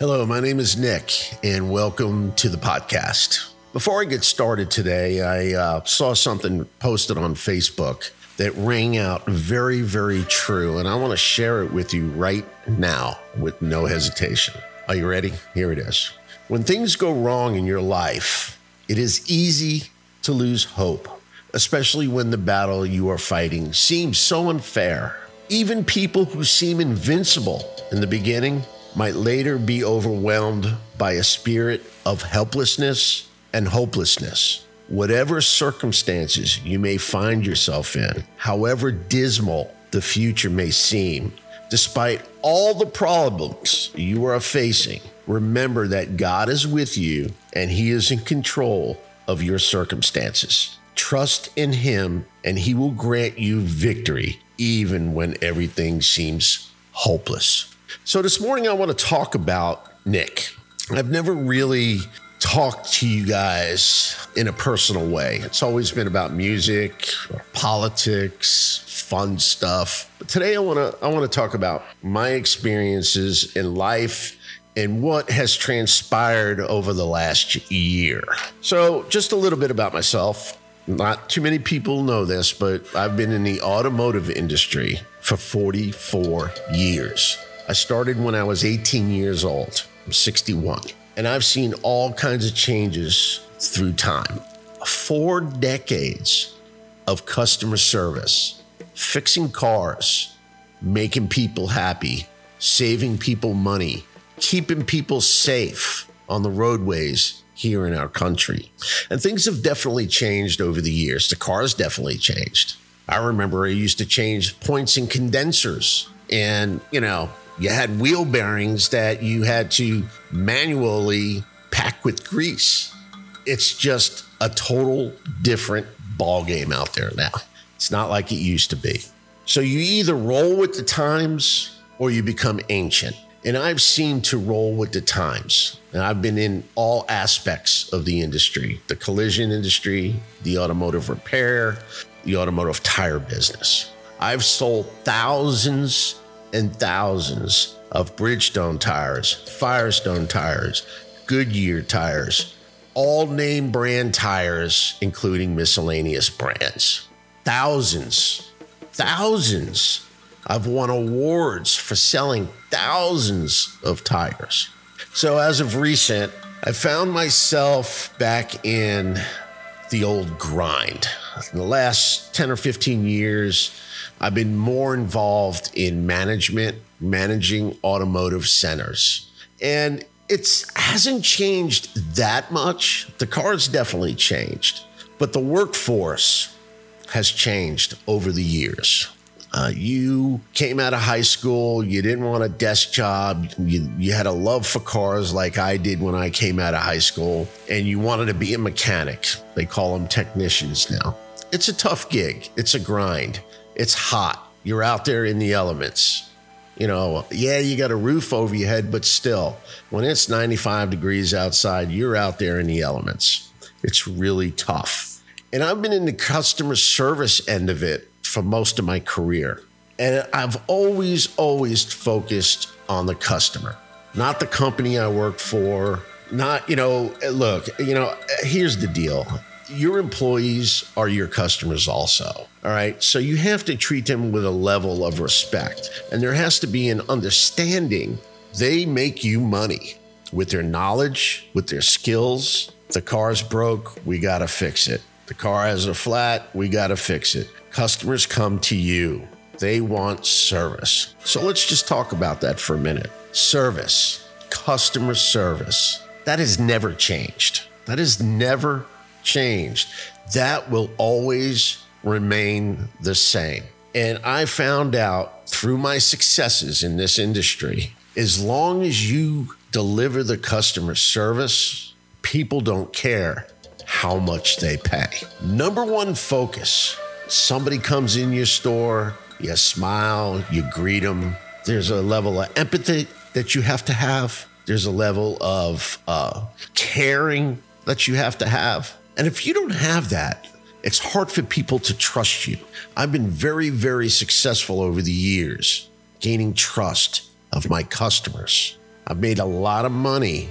Hello, my name is Nick, and welcome to the podcast. Before I get started today, I uh, saw something posted on Facebook that rang out very, very true, and I want to share it with you right now with no hesitation. Are you ready? Here it is. When things go wrong in your life, it is easy to lose hope, especially when the battle you are fighting seems so unfair. Even people who seem invincible in the beginning might later be overwhelmed by a spirit of helplessness and hopelessness. Whatever circumstances you may find yourself in, however dismal the future may seem, despite all the problems you are facing, remember that God is with you and He is in control of your circumstances. Trust in Him and He will grant you victory even when everything seems hopeless. So, this morning I want to talk about Nick. I've never really talked to you guys in a personal way. It's always been about music, politics, fun stuff. But today I want to I want to talk about my experiences in life and what has transpired over the last year. So, just a little bit about myself. Not too many people know this, but I've been in the automotive industry for 44 years. I started when I was 18 years old. I'm 61. And I've seen all kinds of changes through time. Four decades of customer service, fixing cars, making people happy, saving people money, keeping people safe on the roadways here in our country. And things have definitely changed over the years. The cars definitely changed. I remember I used to change points in condensers and, you know, you had wheel bearings that you had to manually pack with grease. It's just a total different ball game out there now. It's not like it used to be. So you either roll with the times or you become ancient. And I've seen to roll with the times. And I've been in all aspects of the industry the collision industry, the automotive repair, the automotive tire business. I've sold thousands and thousands of Bridgestone tires, Firestone tires, Goodyear tires, all name brand tires, including miscellaneous brands. Thousands, thousands. I've won awards for selling thousands of tires. So, as of recent, I found myself back in the old grind. In the last 10 or 15 years, I've been more involved in management, managing automotive centers. And it hasn't changed that much. The car's definitely changed, but the workforce has changed over the years. Uh, you came out of high school, you didn't want a desk job, you, you had a love for cars like I did when I came out of high school, and you wanted to be a mechanic. They call them technicians now. It's a tough gig, it's a grind, it's hot. You're out there in the elements. You know, yeah, you got a roof over your head, but still, when it's 95 degrees outside, you're out there in the elements. It's really tough. And I've been in the customer service end of it for most of my career. And I've always, always focused on the customer, not the company I work for. Not, you know, look, you know, here's the deal your employees are your customers also. All right. So you have to treat them with a level of respect. And there has to be an understanding they make you money with their knowledge, with their skills. The car's broke, we got to fix it. The car has a flat, we got to fix it. Customers come to you, they want service. So let's just talk about that for a minute. Service, customer service, that has never changed. That has never changed. That will always remain the same. And I found out through my successes in this industry, as long as you deliver the customer service, people don't care how much they pay. Number one focus somebody comes in your store, you smile, you greet them. There's a level of empathy that you have to have, there's a level of uh, caring that you have to have. And if you don't have that, it's hard for people to trust you. I've been very, very successful over the years gaining trust of my customers. I've made a lot of money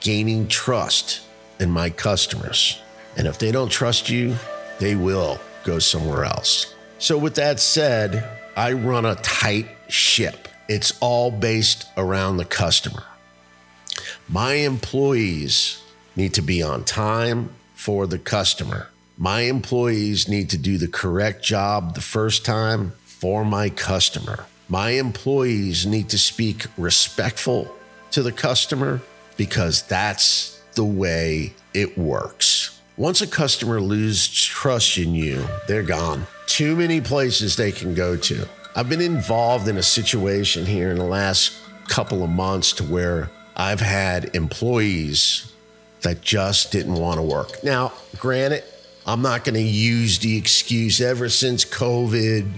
gaining trust in my customers. And if they don't trust you, they will go somewhere else. So, with that said, I run a tight ship. It's all based around the customer. My employees need to be on time for the customer. My employees need to do the correct job the first time for my customer. My employees need to speak respectful to the customer because that's the way it works. Once a customer loses trust in you, they're gone. Too many places they can go to. I've been involved in a situation here in the last couple of months to where I've had employees that just didn't want to work. Now, granted, I'm not going to use the excuse ever since COVID.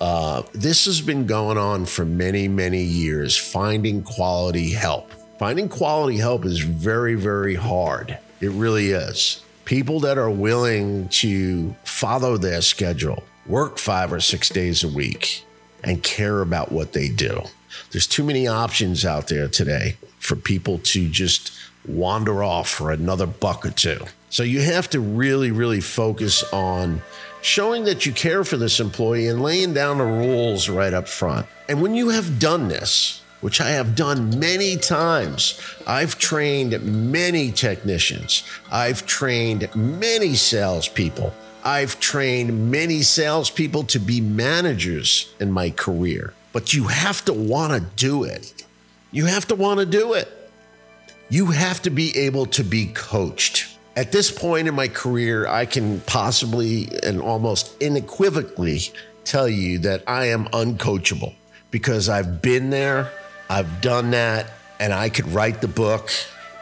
Uh, this has been going on for many, many years, finding quality help. Finding quality help is very, very hard. It really is. People that are willing to follow their schedule, work five or six days a week, and care about what they do. There's too many options out there today for people to just wander off for another buck or two. So you have to really, really focus on showing that you care for this employee and laying down the rules right up front. And when you have done this, which I have done many times, I've trained many technicians, I've trained many salespeople. I've trained many salespeople to be managers in my career, but you have to want to do it. You have to want to do it. You have to be able to be coached. At this point in my career, I can possibly and almost unequivocally tell you that I am uncoachable because I've been there, I've done that, and I could write the book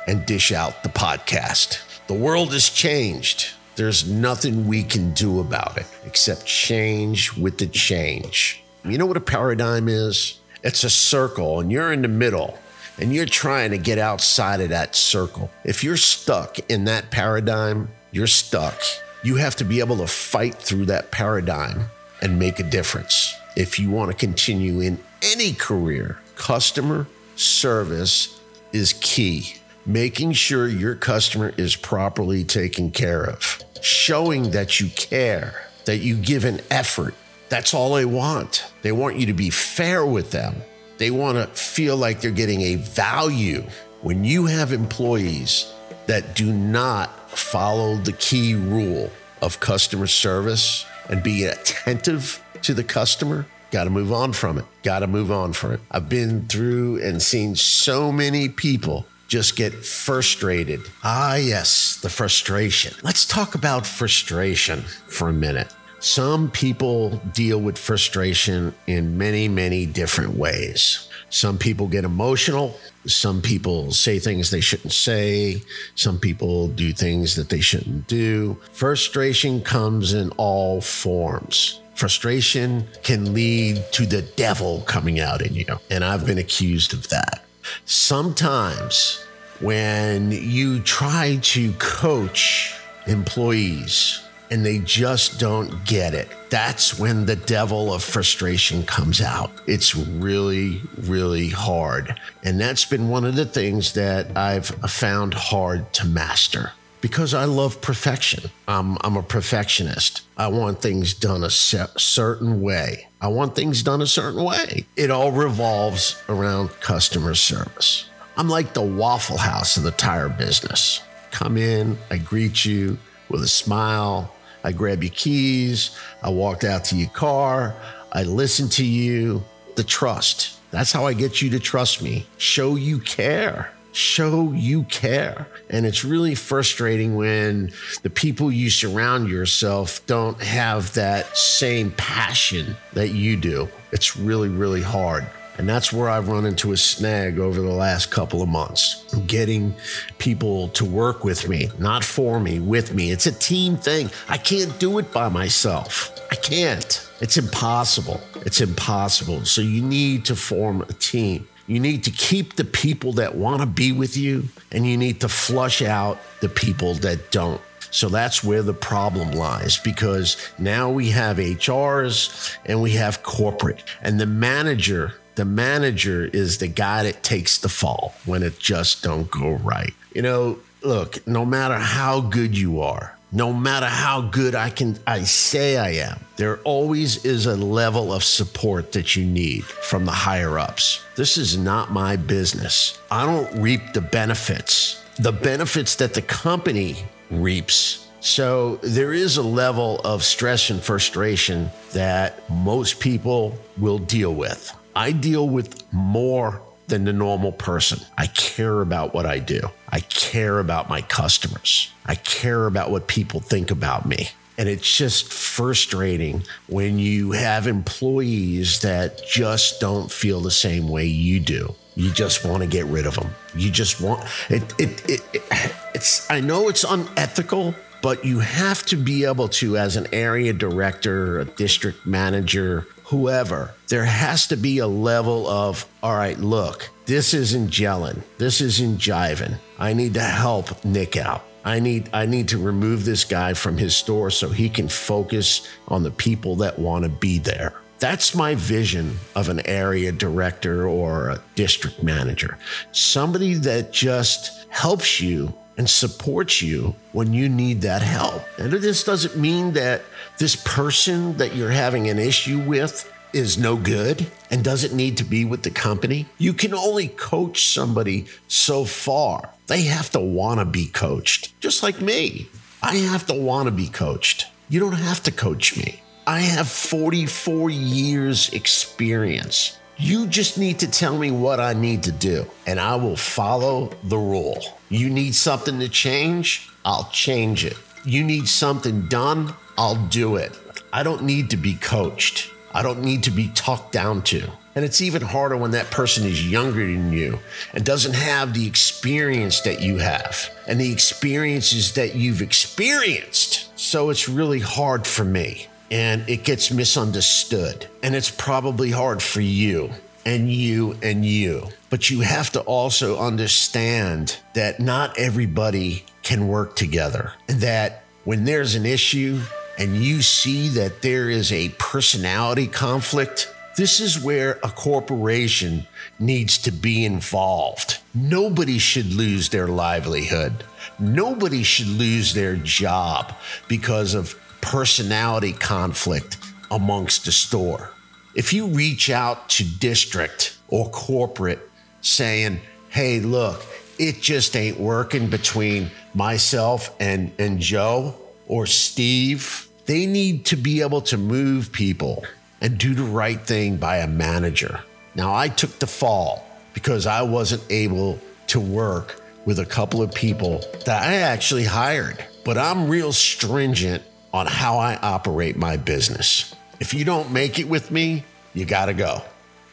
and dish out the podcast. The world has changed. There's nothing we can do about it except change with the change. You know what a paradigm is? It's a circle, and you're in the middle and you're trying to get outside of that circle. If you're stuck in that paradigm, you're stuck. You have to be able to fight through that paradigm and make a difference. If you want to continue in any career, customer service is key. Making sure your customer is properly taken care of, showing that you care, that you give an effort. That's all they want. They want you to be fair with them. They want to feel like they're getting a value. When you have employees that do not follow the key rule of customer service and be attentive to the customer, got to move on from it. Got to move on from it. I've been through and seen so many people just get frustrated. Ah, yes, the frustration. Let's talk about frustration for a minute. Some people deal with frustration in many, many different ways. Some people get emotional. Some people say things they shouldn't say. Some people do things that they shouldn't do. Frustration comes in all forms. Frustration can lead to the devil coming out in you. And I've been accused of that. Sometimes when you try to coach employees, and they just don't get it. That's when the devil of frustration comes out. It's really, really hard. And that's been one of the things that I've found hard to master because I love perfection. I'm, I'm a perfectionist. I want things done a certain way. I want things done a certain way. It all revolves around customer service. I'm like the Waffle House of the tire business. Come in, I greet you with a smile, I grab your keys. I walked out to your car. I listen to you. The trust. That's how I get you to trust me. Show you care. Show you care. And it's really frustrating when the people you surround yourself don't have that same passion that you do. It's really, really hard. And that's where I've run into a snag over the last couple of months. Getting people to work with me, not for me, with me. It's a team thing. I can't do it by myself. I can't. It's impossible. It's impossible. So you need to form a team. You need to keep the people that want to be with you, and you need to flush out the people that don't. So that's where the problem lies because now we have HRs and we have corporate, and the manager The manager is the guy that takes the fall when it just don't go right. You know, look, no matter how good you are, no matter how good I can I say I am, there always is a level of support that you need from the higher ups. This is not my business. I don't reap the benefits. The benefits that the company reaps so there is a level of stress and frustration that most people will deal with. I deal with more than the normal person. I care about what I do. I care about my customers. I care about what people think about me. And it's just frustrating when you have employees that just don't feel the same way you do. You just want to get rid of them. You just want it. It. it, it it's. I know it's unethical, but you have to be able to, as an area director, a district manager, whoever, there has to be a level of, all right, look, this isn't gelling. This isn't jiving. I need to help Nick out. I need I need to remove this guy from his store so he can focus on the people that want to be there. That's my vision of an area director or a district manager. Somebody that just helps you and supports you when you need that help. And this doesn't mean that this person that you're having an issue with is no good and doesn't need to be with the company. You can only coach somebody so far. They have to want to be coached, just like me. I have to want to be coached. You don't have to coach me. I have 44 years experience. You just need to tell me what I need to do, and I will follow the rule. You need something to change, I'll change it. You need something done, I'll do it. I don't need to be coached. I don't need to be talked down to. And it's even harder when that person is younger than you and doesn't have the experience that you have and the experiences that you've experienced. So it's really hard for me and it gets misunderstood. And it's probably hard for you and you and you. But you have to also understand that not everybody can work together. And that when there's an issue and you see that there is a personality conflict, this is where a corporation needs to be involved. Nobody should lose their livelihood. Nobody should lose their job because of personality conflict amongst the store. If you reach out to district or corporate saying, hey, look, it just ain't working between myself and, and Joe or Steve, they need to be able to move people and do the right thing by a manager. Now, I took the fall because I wasn't able to work with a couple of people that I actually hired, but I'm real stringent on how I operate my business. If you don't make it with me, you got to go.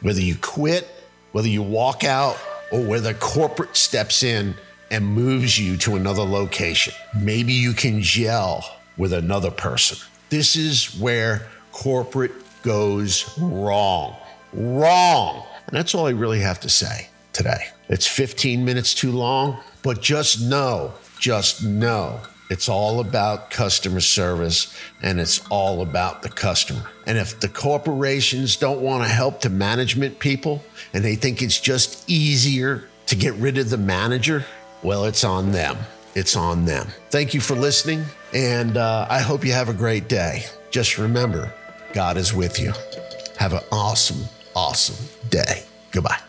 Whether you quit, whether you walk out, or whether corporate steps in and moves you to another location. Maybe you can gel with another person. This is where corporate goes wrong. Wrong. And that's all I really have to say today. It's 15 minutes too long, but just know, just know it's all about customer service and it's all about the customer. And if the corporations don't want to help the management people and they think it's just easier to get rid of the manager, well, it's on them. It's on them. Thank you for listening. And uh, I hope you have a great day. Just remember, God is with you. Have an awesome, awesome day. Goodbye.